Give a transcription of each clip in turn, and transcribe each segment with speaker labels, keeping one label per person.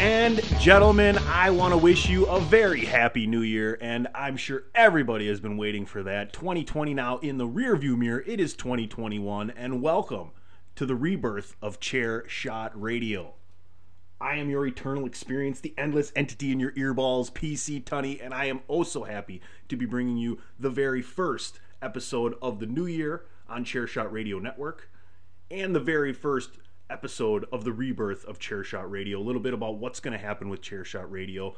Speaker 1: And gentlemen, I want to wish you a very happy new year, and I'm sure everybody has been waiting for that. 2020 now in the rearview mirror, it is 2021, and welcome to the rebirth of Chair Shot Radio. I am your eternal experience, the endless entity in your earballs, PC Tunney, and I am oh also happy to be bringing you the very first episode of the new year on Chair Shot Radio Network, and the very first episode of the rebirth of Chairshot Radio. A little bit about what's going to happen with Chairshot Radio.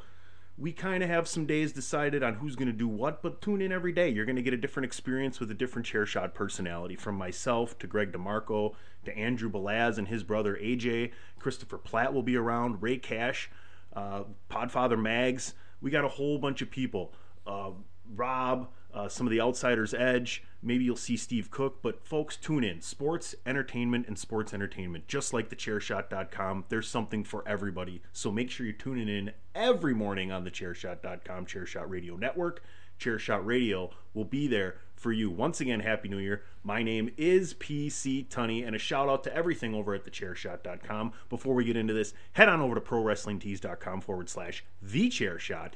Speaker 1: We kind of have some days decided on who's going to do what, but tune in every day. You're going to get a different experience with a different Chairshot personality. From myself to Greg DeMarco to Andrew Belaz and his brother AJ. Christopher Platt will be around. Ray Cash, uh, Podfather Mags. We got a whole bunch of people. Uh, Rob, uh, some of the Outsiders Edge. Maybe you'll see Steve Cook, but folks, tune in. Sports, entertainment, and sports entertainment. Just like the chairshot.com, there's something for everybody. So make sure you're tuning in every morning on the chairshot.com, Chairshot Radio Network. Chairshot Radio will be there for you. Once again, Happy New Year. My name is PC Tunney, and a shout out to everything over at thechairshot.com. Before we get into this, head on over to prowrestlingtees.com forward slash the chairshot.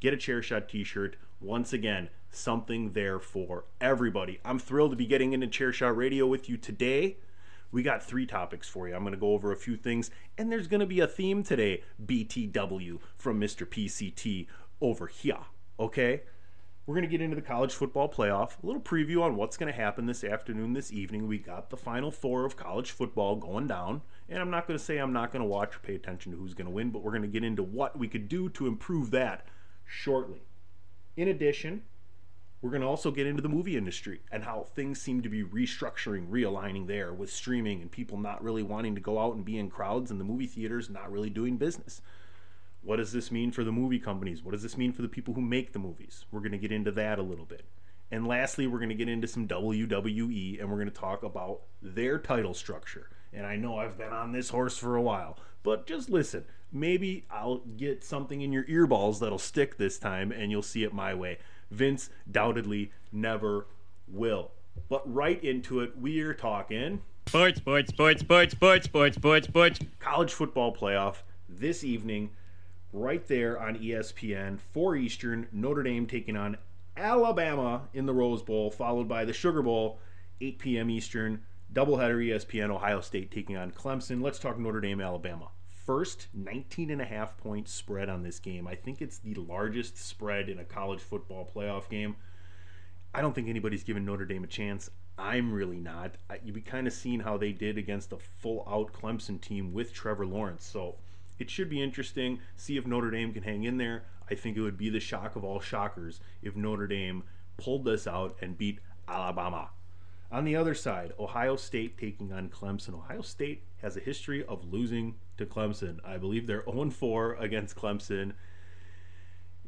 Speaker 1: Get a chairshot t shirt. Once again, something there for everybody. I'm thrilled to be getting into Chairshot Radio with you today. We got three topics for you. I'm going to go over a few things, and there's going to be a theme today BTW from Mr. PCT over here. Okay? We're going to get into the college football playoff. A little preview on what's going to happen this afternoon, this evening. We got the final four of college football going down. And I'm not going to say I'm not going to watch or pay attention to who's going to win, but we're going to get into what we could do to improve that shortly. In addition, we're going to also get into the movie industry and how things seem to be restructuring, realigning there with streaming and people not really wanting to go out and be in crowds and the movie theaters not really doing business. What does this mean for the movie companies? What does this mean for the people who make the movies? We're going to get into that a little bit. And lastly, we're going to get into some WWE and we're going to talk about their title structure. And I know I've been on this horse for a while, but just listen. Maybe I'll get something in your earballs that'll stick this time and you'll see it my way. Vince doubtedly never will. But right into it, we are talking
Speaker 2: Sports, sports, sports, sports, sports, sports, sports, sports.
Speaker 1: college football playoff this evening, right there on ESPN, 4 Eastern, Notre Dame taking on Alabama in the Rose Bowl, followed by the Sugar Bowl, 8 p.m. Eastern, doubleheader ESPN, Ohio State taking on Clemson. Let's talk Notre Dame, Alabama. First 19 and a half point spread on this game. I think it's the largest spread in a college football playoff game. I don't think anybody's given Notre Dame a chance. I'm really not. You've kind of seen how they did against a full out Clemson team with Trevor Lawrence. So It should be interesting. See if Notre Dame can hang in there. I think it would be the shock of all shockers if Notre Dame pulled this out and beat Alabama. On the other side, Ohio State taking on Clemson. Ohio State has a history of losing to Clemson. I believe they're 0 4 against Clemson.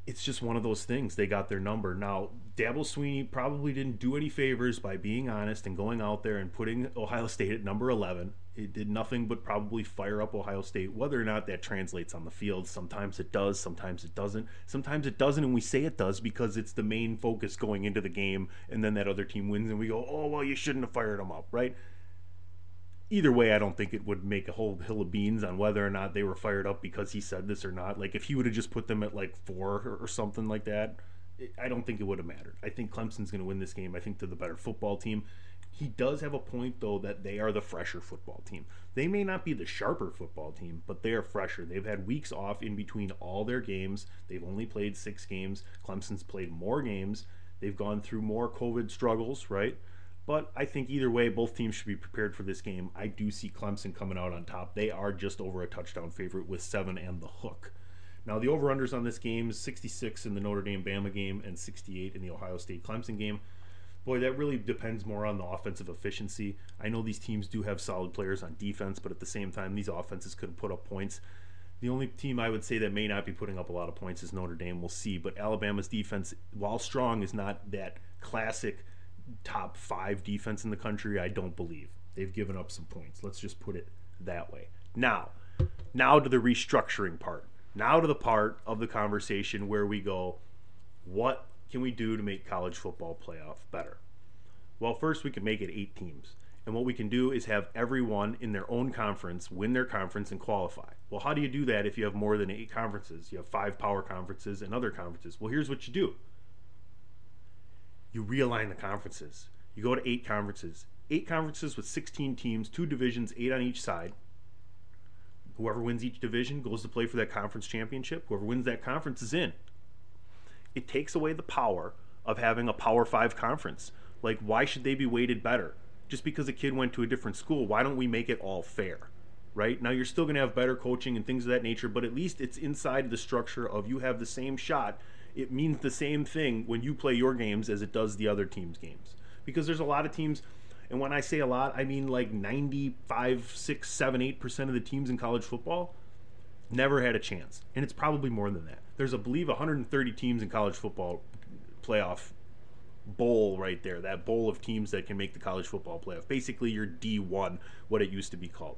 Speaker 1: It's just one of those things. They got their number. Now, Dabo Swinney probably didn't do any favors by being honest and going out there and putting Ohio State at number 11. It did nothing but probably fire up Ohio State. Whether or not that translates on the field, sometimes it does, sometimes it doesn't. Sometimes it doesn't, and we say it does because it's the main focus going into the game, and then that other team wins, and we go, oh, well, you shouldn't have fired them up, right? either way, I don't think it would make a whole hill of beans on whether or not they were fired up because he said this or not. Like if he would have just put them at like four or, something like that, I don't think it would have mattered. I think Clemson's going to win this game. I think they're the better football team. He does have a point though that they are the fresher football team. They may not be the sharper football team, but they are fresher. They've had weeks off in between all their games. They've only played 6 games. Clemson's played more games. They've gone through more COVID struggles, right? But I think either way, both teams should be prepared for this game. I do see Clemson coming out on top. They are just over a touchdown favorite with seven and the hook. Now, the over unders on this game is 66 in the Notre Dame Bama game and 68 in the Ohio State Clemson game. Boy, that really depends more on the offensive efficiency. I know these teams do have solid players on defense, but at the same time, these offenses couldn't put up points. The only team I would say that may not be putting up a lot of points is Notre Dame. We'll see. But Alabama's defense, while strong, is not that classic top five defense in the country, I don't believe. They've given up some points. Let's just put it that way. Now, now to the restructuring part. Now to the part of the conversation where we go, what can we do to make college football playoff better? Well, first we can make it eight teams. And what we can do is have everyone in their own conference win their conference and qualify. Well, how do you do that if you have more than eight conferences? You have five power conferences and other conferences. Well, here's what you do you realign the conferences. You go to eight conferences. Eight conferences with 16 teams, two divisions, eight on each side. Whoever wins each division goes to play for that conference championship. Whoever wins that conference is in. It takes away the power of having a Power Five conference. Like, why should they be weighted better? Just because a kid went to a different school, why don't we make it all fair? Right? Now, you're still going to have better coaching and things of that nature, but at least it's inside the structure of you have the same shot it means the same thing when you play your games as it does the other team's games. Because there's a lot of teams, and when I say a lot, I mean like 95, 6, 7, 8% of the teams in college football never had a chance. And it's probably more than that. There's, I believe, 130 teams in college football playoff bowl right there, that bowl of teams that can make the college football playoff. Basically, your D1, what it used to be called.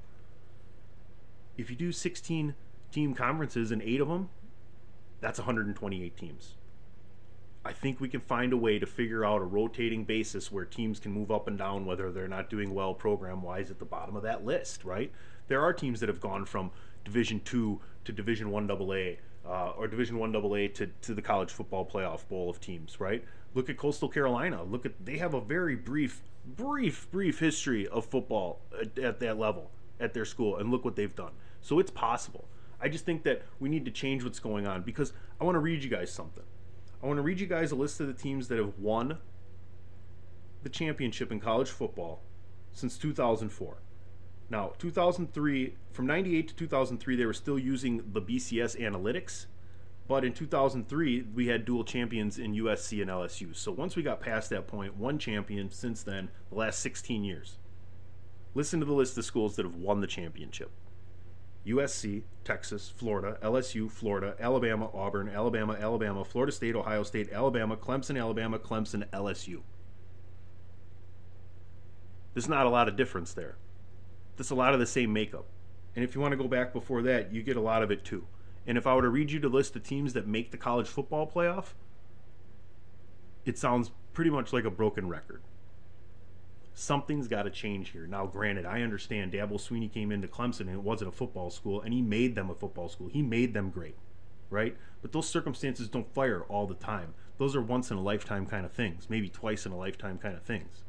Speaker 1: If you do 16 team conferences and eight of them, that's 128 teams. I think we can find a way to figure out a rotating basis where teams can move up and down whether they're not doing well program wise at the bottom of that list, right? There are teams that have gone from Division two to Division one AA uh, or Division one AA to, to the college football playoff bowl of teams, right? Look at Coastal Carolina. Look at they have a very brief, brief, brief history of football at, at that level at their school, and look what they've done. So it's possible. I just think that we need to change what's going on because I want to read you guys something. I want to read you guys a list of the teams that have won the championship in college football since 2004. Now, 2003, from 98 to 2003, they were still using the BCS analytics, but in 2003, we had dual champions in USC and LSU. So once we got past that point, one champion since then, the last 16 years. Listen to the list of schools that have won the championship. USC, Texas, Florida, LSU, Florida, Alabama, Auburn, Alabama, Alabama, Florida State, Ohio State, Alabama, Clemson, Alabama, Clemson, LSU. There's not a lot of difference there. There's a lot of the same makeup. And if you want to go back before that, you get a lot of it too. And if I were to read you the list of teams that make the college football playoff, it sounds pretty much like a broken record something's got to change here. Now, granted, I understand Dabo Swinney came into Clemson and it wasn't a football school, and he made them a football school. He made them great, right? But those circumstances don't fire all the time. Those are once in a lifetime kind of things, maybe twice in a lifetime kind of things.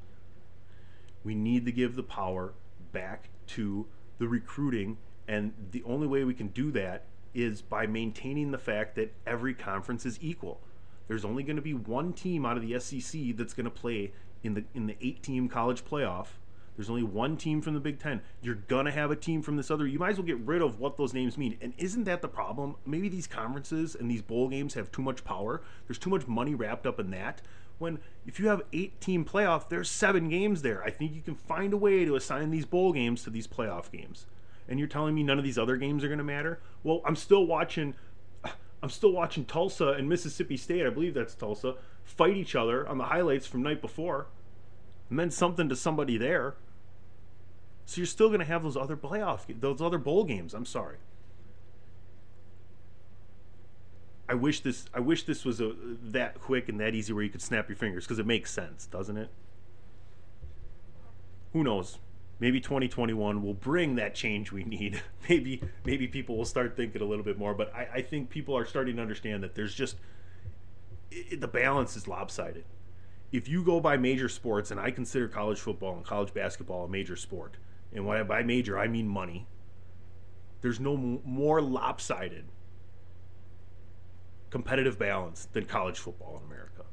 Speaker 1: We need to give the power back to the recruiting, and the only way we can do that is by maintaining the fact that every conference is equal. There's only going to be one team out of the SEC that's going to play in the in the eight team college playoff There's only one team from the Big Ten. You're gonna have a team from this other. You might as well get rid of what those names mean. And isn't that the problem? Maybe these conferences and these bowl games have too much power. There's too much money wrapped up in that. When if you have eight team playoff, there's seven games there. I think you can find a way to assign these bowl games to these playoff games. And you're telling me none of these other games are gonna matter? Well, I'm still watching. I'm still watching Tulsa and Mississippi State. I believe that's Tulsa fight each other on the highlights from night before. It meant something to somebody there. So you're still going to have those other playoff, those other bowl games. I'm sorry. I wish this. I wish this was a that quick and that easy where you could snap your fingers because it makes sense, doesn't it? Who knows? Maybe 2021 will bring that change we need. maybe maybe people will start thinking a little bit more. But I, I think people are starting to understand that there's just it, the balance is lopsided. If you go by major sports, and I consider college football and college basketball a major sport, and when I, by major I mean money, there's no more lopsided competitive balance than college football in America.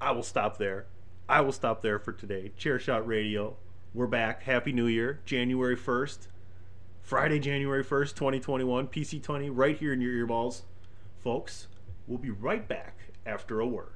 Speaker 1: I will stop there. I will stop there for today. Chairshot Radio. We're back. Happy New Year. January 1st. Friday, January 1st, 2021. PC Tunney right here in your earballs. Folks, we'll be right back after a word.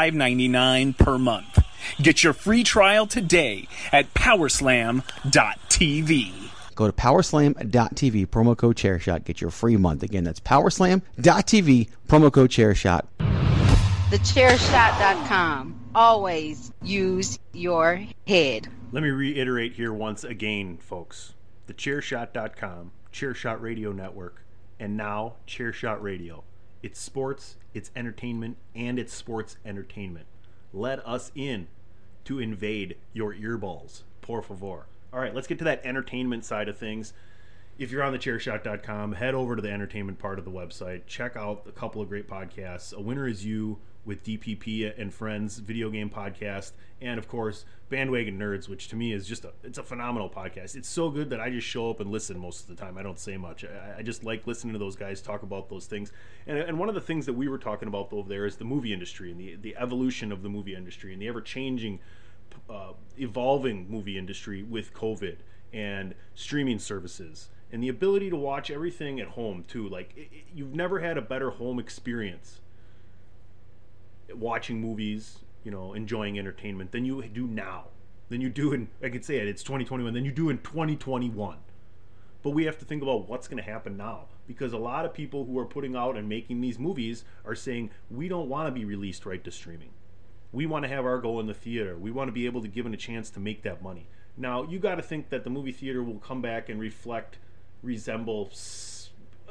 Speaker 3: $5.99 per month. Get your free trial today at powerslam.tv.
Speaker 4: Go to powerslam.tv, promo code chairshot, get your free month. Again, that's powerslam.tv, promo code chairshot.
Speaker 5: TheChairShot.com. Always use your head.
Speaker 1: Let me reiterate here once again, folks. TheChairShot.com, Chairshot Radio Network, and now Chairshot Radio. It's sports, it's entertainment, and it's sports entertainment. Let us in to invade your earballs. Por favor. All right, let's get to that entertainment side of things. If you're on the thechairshot.com, head over to the entertainment part of the website. Check out a couple of great podcasts. A Winner Is You with DPP and Friends video game podcast, and of course Bandwagon Nerds, which to me is just a it's a phenomenal podcast. It's so good that I just show up and listen most of the time. I don't say much. I, I just like listening to those guys talk about those things. And, and one of the things that we were talking about over there is the movie industry and the the evolution of the movie industry and the ever changing uh, evolving movie industry with COVID and streaming services and the ability to watch everything at home too. Like it, it, you've never had a better home experience watching movies, you know, enjoying entertainment than you do now. Than you do in I could say it, it's 2021. Than you do in 2021. But we have to think about what's going to happen now because a lot of people who are putting out and making these movies are saying we don't want to be released right to streaming. We want to have our go in the theater. We want to be able to give it a chance to make that money. Now, you got to think that the movie theater will come back and reflect, resemble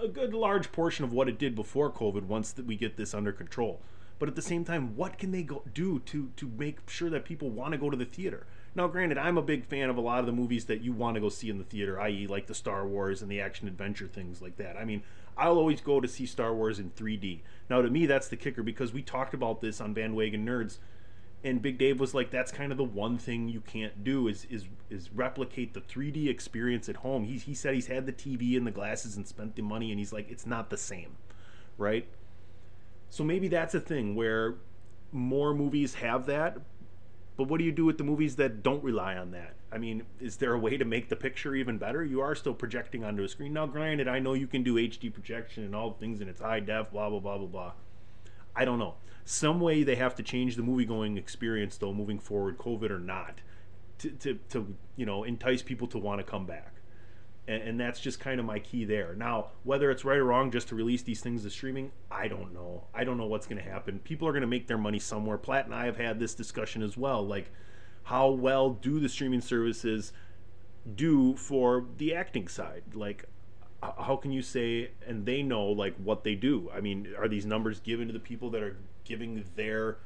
Speaker 1: a good large portion of what it did before COVID once that we get this under control. But at the same time, what can they go, do to to make sure that people want to go to the theater? Now, granted, I'm a big fan of a lot of the movies that you want to go see in the theater, i.e., like the Star Wars and the action adventure things like that. I mean, I'll always go to see Star Wars in 3D. Now, to me, that's the kicker because we talked about this on Bandwagon Nerds, and Big Dave was like, "That's kind of the one thing you can't do is is is replicate the 3D experience at home." He he said he's had the TV and the glasses and spent the money, and he's like, "It's not the same, right?" So maybe that's a thing where more movies have that, but what do you do with the movies that don't rely on that? I mean, is there a way to make the picture even better? You are still projecting onto a screen. Now, granted, I know you can do HD projection and all things and it's high def, blah, blah, blah, blah, blah. I don't know. Some way they have to change the movie going experience, though, moving forward, COVID or not, to, to, to you know, entice people to want to come back and, and that's just kind of my key there. Now, whether it's right or wrong just to release these things to streaming, I don't know. I don't know what's going to happen. People are going to make their money somewhere. Platt and I have had this discussion as well. Like, how well do the streaming services do for the acting side? Like, how can you say and they know like what they do i mean are these numbers given to the people that are giving their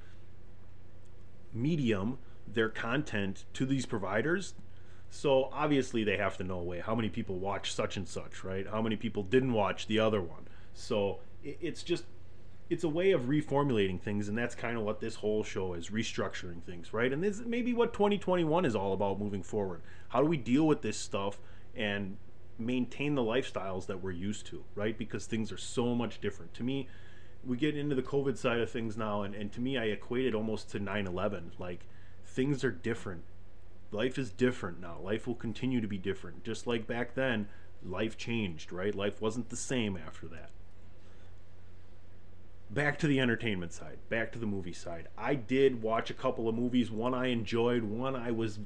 Speaker 1: medium their content to these providers so obviously they have to know way how many people watch such and such, right? How many people didn't watch the other one. So it's just it's a way of reformulating things and that's kind of what this whole show is restructuring things right? And this maybe what 2021 is all about moving forward. How do we deal with this stuff and maintain the lifestyles that we're used to right? Because things are so much different. To me we get into the covid side of things now and, and to me i equate it almost to 9-11 like things are different life is different now. Life will continue to be different. Just like back then, life changed, right? Life wasn't the same after that. Back to the entertainment side, back to the movie side. I did watch a couple of movies. One I enjoyed, one I was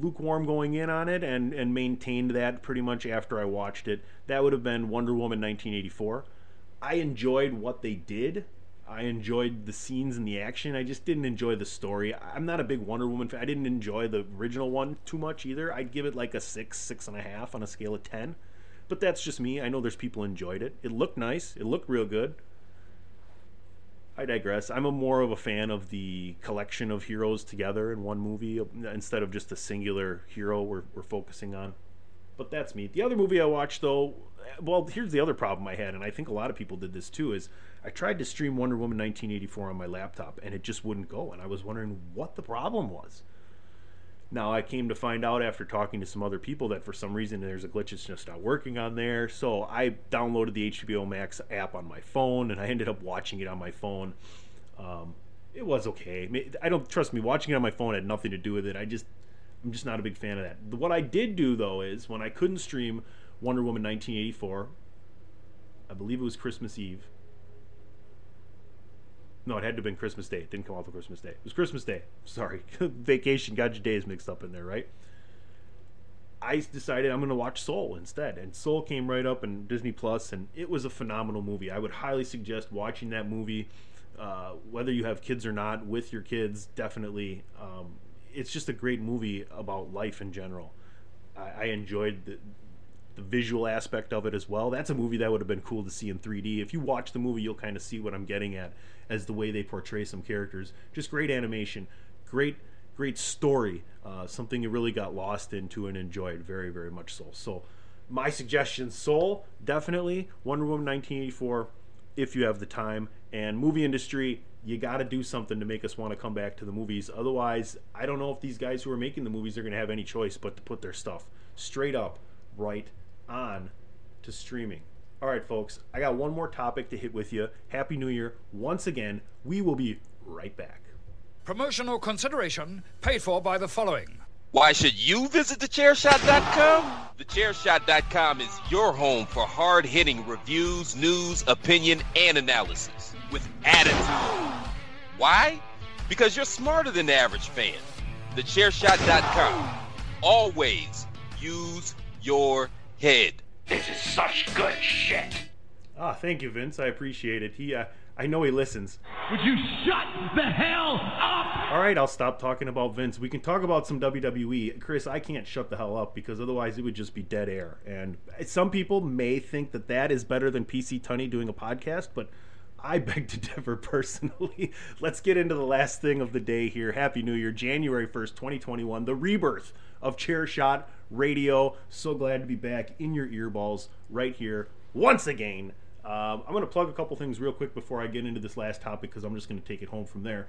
Speaker 1: lukewarm going in on it and, and maintained that pretty much after I watched it. That would have been Wonder Woman 1984. I enjoyed what they did I enjoyed the scenes and the action. I just didn't enjoy the story. I'm not a big Wonder Woman fan. I didn't enjoy the original one too much either. I'd give it like a six, six and a half on a scale of ten. But that's just me. I know there's people enjoyed it. It looked nice. It looked real good. I digress. I'm a more of a fan of the collection of heroes together in one movie uh, instead of just a singular hero we're, we're focusing on. But that's me. The other movie I watched though, well, here's the other problem I had, and I think a lot of people did this too, is I tried to stream Wonder Woman 1984 on my laptop and it just wouldn't go. And I was wondering what the problem was. Now, I came to find out after talking to some other people that for some reason there's a glitch it's just not working on there. So I downloaded the HBO Max app on my phone and I ended up watching it on my phone. Um, it was okay. I don't trust me. Watching it on my phone had nothing to do with it. I just, I'm just not a big fan of that. What I did do though is when I couldn't stream Wonder Woman 1984, I believe it was Christmas Eve. No, it had to have been Christmas Day. It didn't come off of Christmas Day. It was Christmas Day. Sorry. Vacation got your days mixed up in there, right? I decided I'm going to watch Soul instead. And Soul came right up in Disney Plus, and it was a phenomenal movie. I would highly suggest watching that movie, uh, whether you have kids or not, with your kids, definitely. Um, it's just a great movie about life in general. I, I enjoyed the, the visual aspect of it as well. That's a movie that would have been cool to see in 3D. If you watch the movie, you'll kind of see what I'm getting at as the way they portray some characters. Just great animation, great great story, uh, something you really got lost into and enjoyed very very much so. So my suggestion, Soul, definitely Wonder Woman 1984 if you have the time and movie industry you got to do something to make us want to come back to the movies otherwise i don't know if these guys who are making the movies are going to have any choice but to put their stuff straight up right on to streaming. All right, folks, I got one more topic to hit with you. Happy New Year. Once again, we will be right back.
Speaker 6: Promotional consideration paid for by the following.
Speaker 7: Why should you visit thechairshot.com? Thechairshot.com is your home for hard hitting reviews, news, opinion, and analysis with attitude. Why? Because you're smarter than the average fan. Thechairshot.com. Always use your head.
Speaker 8: This is such good shit.
Speaker 1: Ah, thank you, Vince. I appreciate it. He, uh, I know he listens.
Speaker 8: Would you shut the hell up?
Speaker 1: All right, I'll stop talking about Vince. We can talk about some WWE. Chris, I can't shut the hell up because otherwise it would just be dead air. And some people may think that that is better than PC Tunney doing a podcast, but I beg to differ personally. Let's get into the last thing of the day here. Happy New Year, January 1st, 2021, the rebirth of Chair Shot Radio. So glad to be back in your earballs right here once again. Um, I'm going to plug a couple things real quick before I get into this last topic because I'm just going to take it home from there.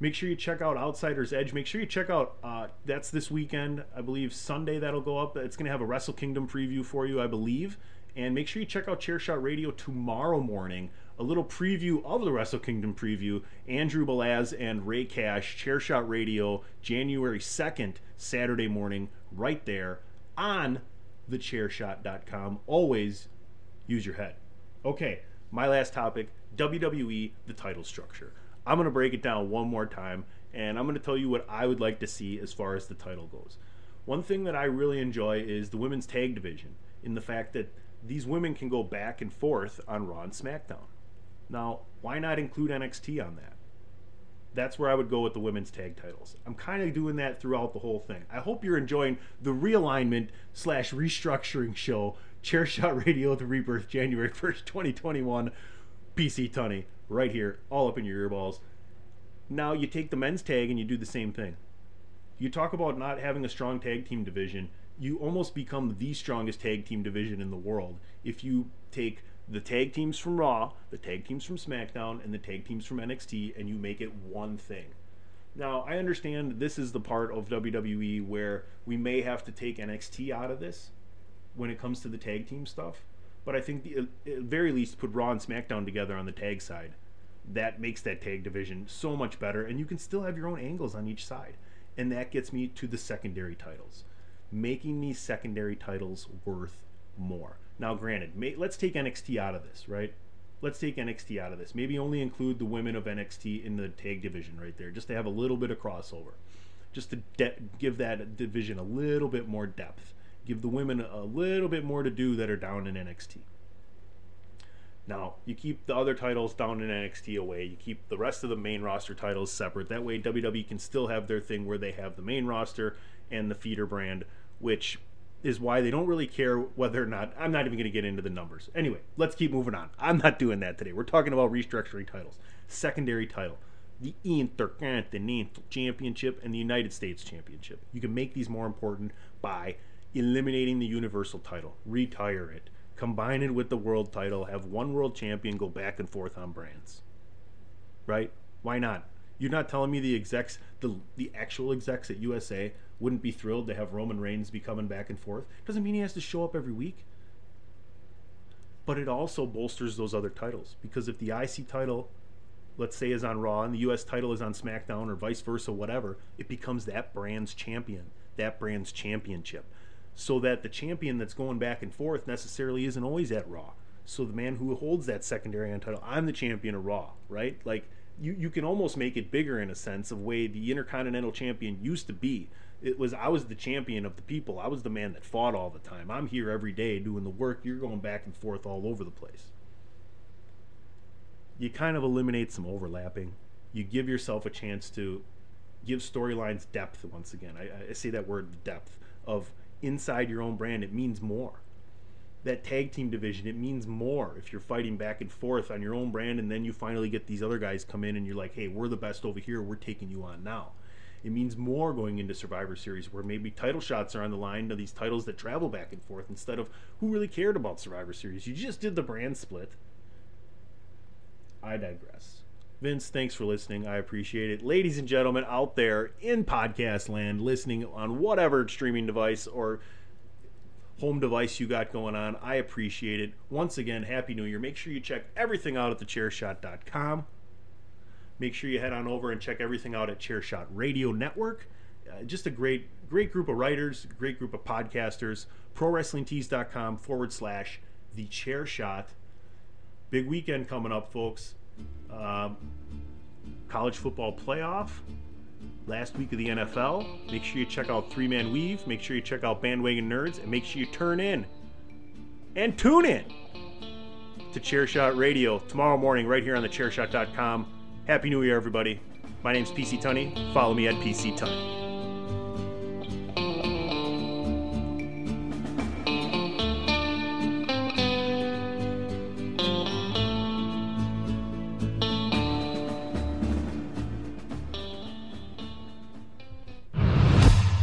Speaker 1: Make sure you check out Outsiders Edge. Make sure you check out uh, that's this weekend. I believe Sunday that'll go up. It's going to have a Wrestle Kingdom preview for you, I believe. And make sure you check out Chairshot Radio tomorrow morning. A little preview of the Wrestle Kingdom preview. Andrew Belaz and Ray Cash, Chairshot Radio, January 2nd, Saturday morning, right there on thechairshot.com. Always use your head. Okay, my last topic WWE, the title structure. I'm going to break it down one more time, and I'm going to tell you what I would like to see as far as the title goes. One thing that I really enjoy is the women's tag division, in the fact that these women can go back and forth on Raw and SmackDown. Now, why not include NXT on that? That's where I would go with the women's tag titles. I'm kind of doing that throughout the whole thing. I hope you're enjoying the realignment slash restructuring show, Chairshot Radio, The Rebirth, January 1st, 2021. PC Tunney, right here, all up in your earballs. Now you take the men's tag and you do the same thing. You talk about not having a strong tag team division. You almost become the strongest tag team division in the world if you take the tag teams from Raw, the tag teams from SmackDown, and the tag teams from NXT, and you make it one thing. Now, I understand this is the part of WWE where we may have to take NXT out of this when it comes to the tag team stuff, but I think the, at very least put Raw and SmackDown together on the tag side. That makes that tag division so much better, and you can still have your own angles on each side. And that gets me to the secondary titles. Making these secondary titles worth more. Now, granted, may, let's take NXT out of this, right? Let's take NXT out of this. Maybe only include the women of NXT in the tag division right there, just to have a little bit of crossover, just to de- give that division a little bit more depth. Give the women a little bit more to do that are down in NXT. Now, you keep the other titles down in NXT away. You keep the rest of the main roster titles separate. That way, WWE can still have their thing where they have the main roster and the feeder brand, which is why they don't really care whether or not. I'm not even going to get into the numbers. Anyway, let's keep moving on. I'm not doing that today. We're talking about restructuring titles. Secondary title, the Intercontinental Championship and the United States Championship. You can make these more important by eliminating the Universal title, retire it, combine it with the world title, have one world champion go back and forth on brands. Right? Why not? You're not telling me the execs, the the actual execs at USA wouldn't be thrilled to have Roman Reigns be coming back and forth. Doesn't mean he has to show up every week. But it also bolsters those other titles because if the IC title, let's say, is on Raw and the US title is on SmackDown or vice versa, whatever, it becomes that brand's champion, that brand's championship. So that the champion that's going back and forth necessarily isn't always at Raw. So the man who holds that secondary on title, I'm the champion of Raw, right? Like you, you can almost make it bigger in a sense of way the Intercontinental Champion used to be. It was I was the champion of the people. I was the man that fought all the time. I'm here every day doing the work. You're going back and forth all over the place. You kind of eliminate some overlapping. You give yourself a chance to give storylines depth once again. I, I say that word depth of inside your own brand. It means more that tag team division, it means more if you're fighting back and forth on your own brand and then you finally get these other guys come in and you're like, hey, we're the best over here, we're taking you on now. It means more going into Survivor Series where maybe title shots are on the line to these titles that travel back and forth instead of who really cared about Survivor Series. You just did the brand split. I digress. Vince, thanks for listening. I appreciate it. Ladies and gentlemen out there in podcast land, listening on whatever streaming device or home device you got going on. I appreciate it. Once again, Happy New Year. Make sure you check everything out at thechairshot.com. Make sure you head on over and check everything out at Chairshot Radio Network. Uh, just a great, great group of writers, great group of podcasters. ProWrestlingTees.com forward slash The Chair Shot. Big weekend coming up, folks. Um, college football playoff. Last week of the NFL. Make sure you check out Three Man Weave. Make sure you check out Bandwagon Nerds. And make sure you turn in and tune in to Chairshot Radio tomorrow morning right here on the chairshot.com. Happy New Year, everybody. My name's PC Tunney. Follow me at PC Tunney.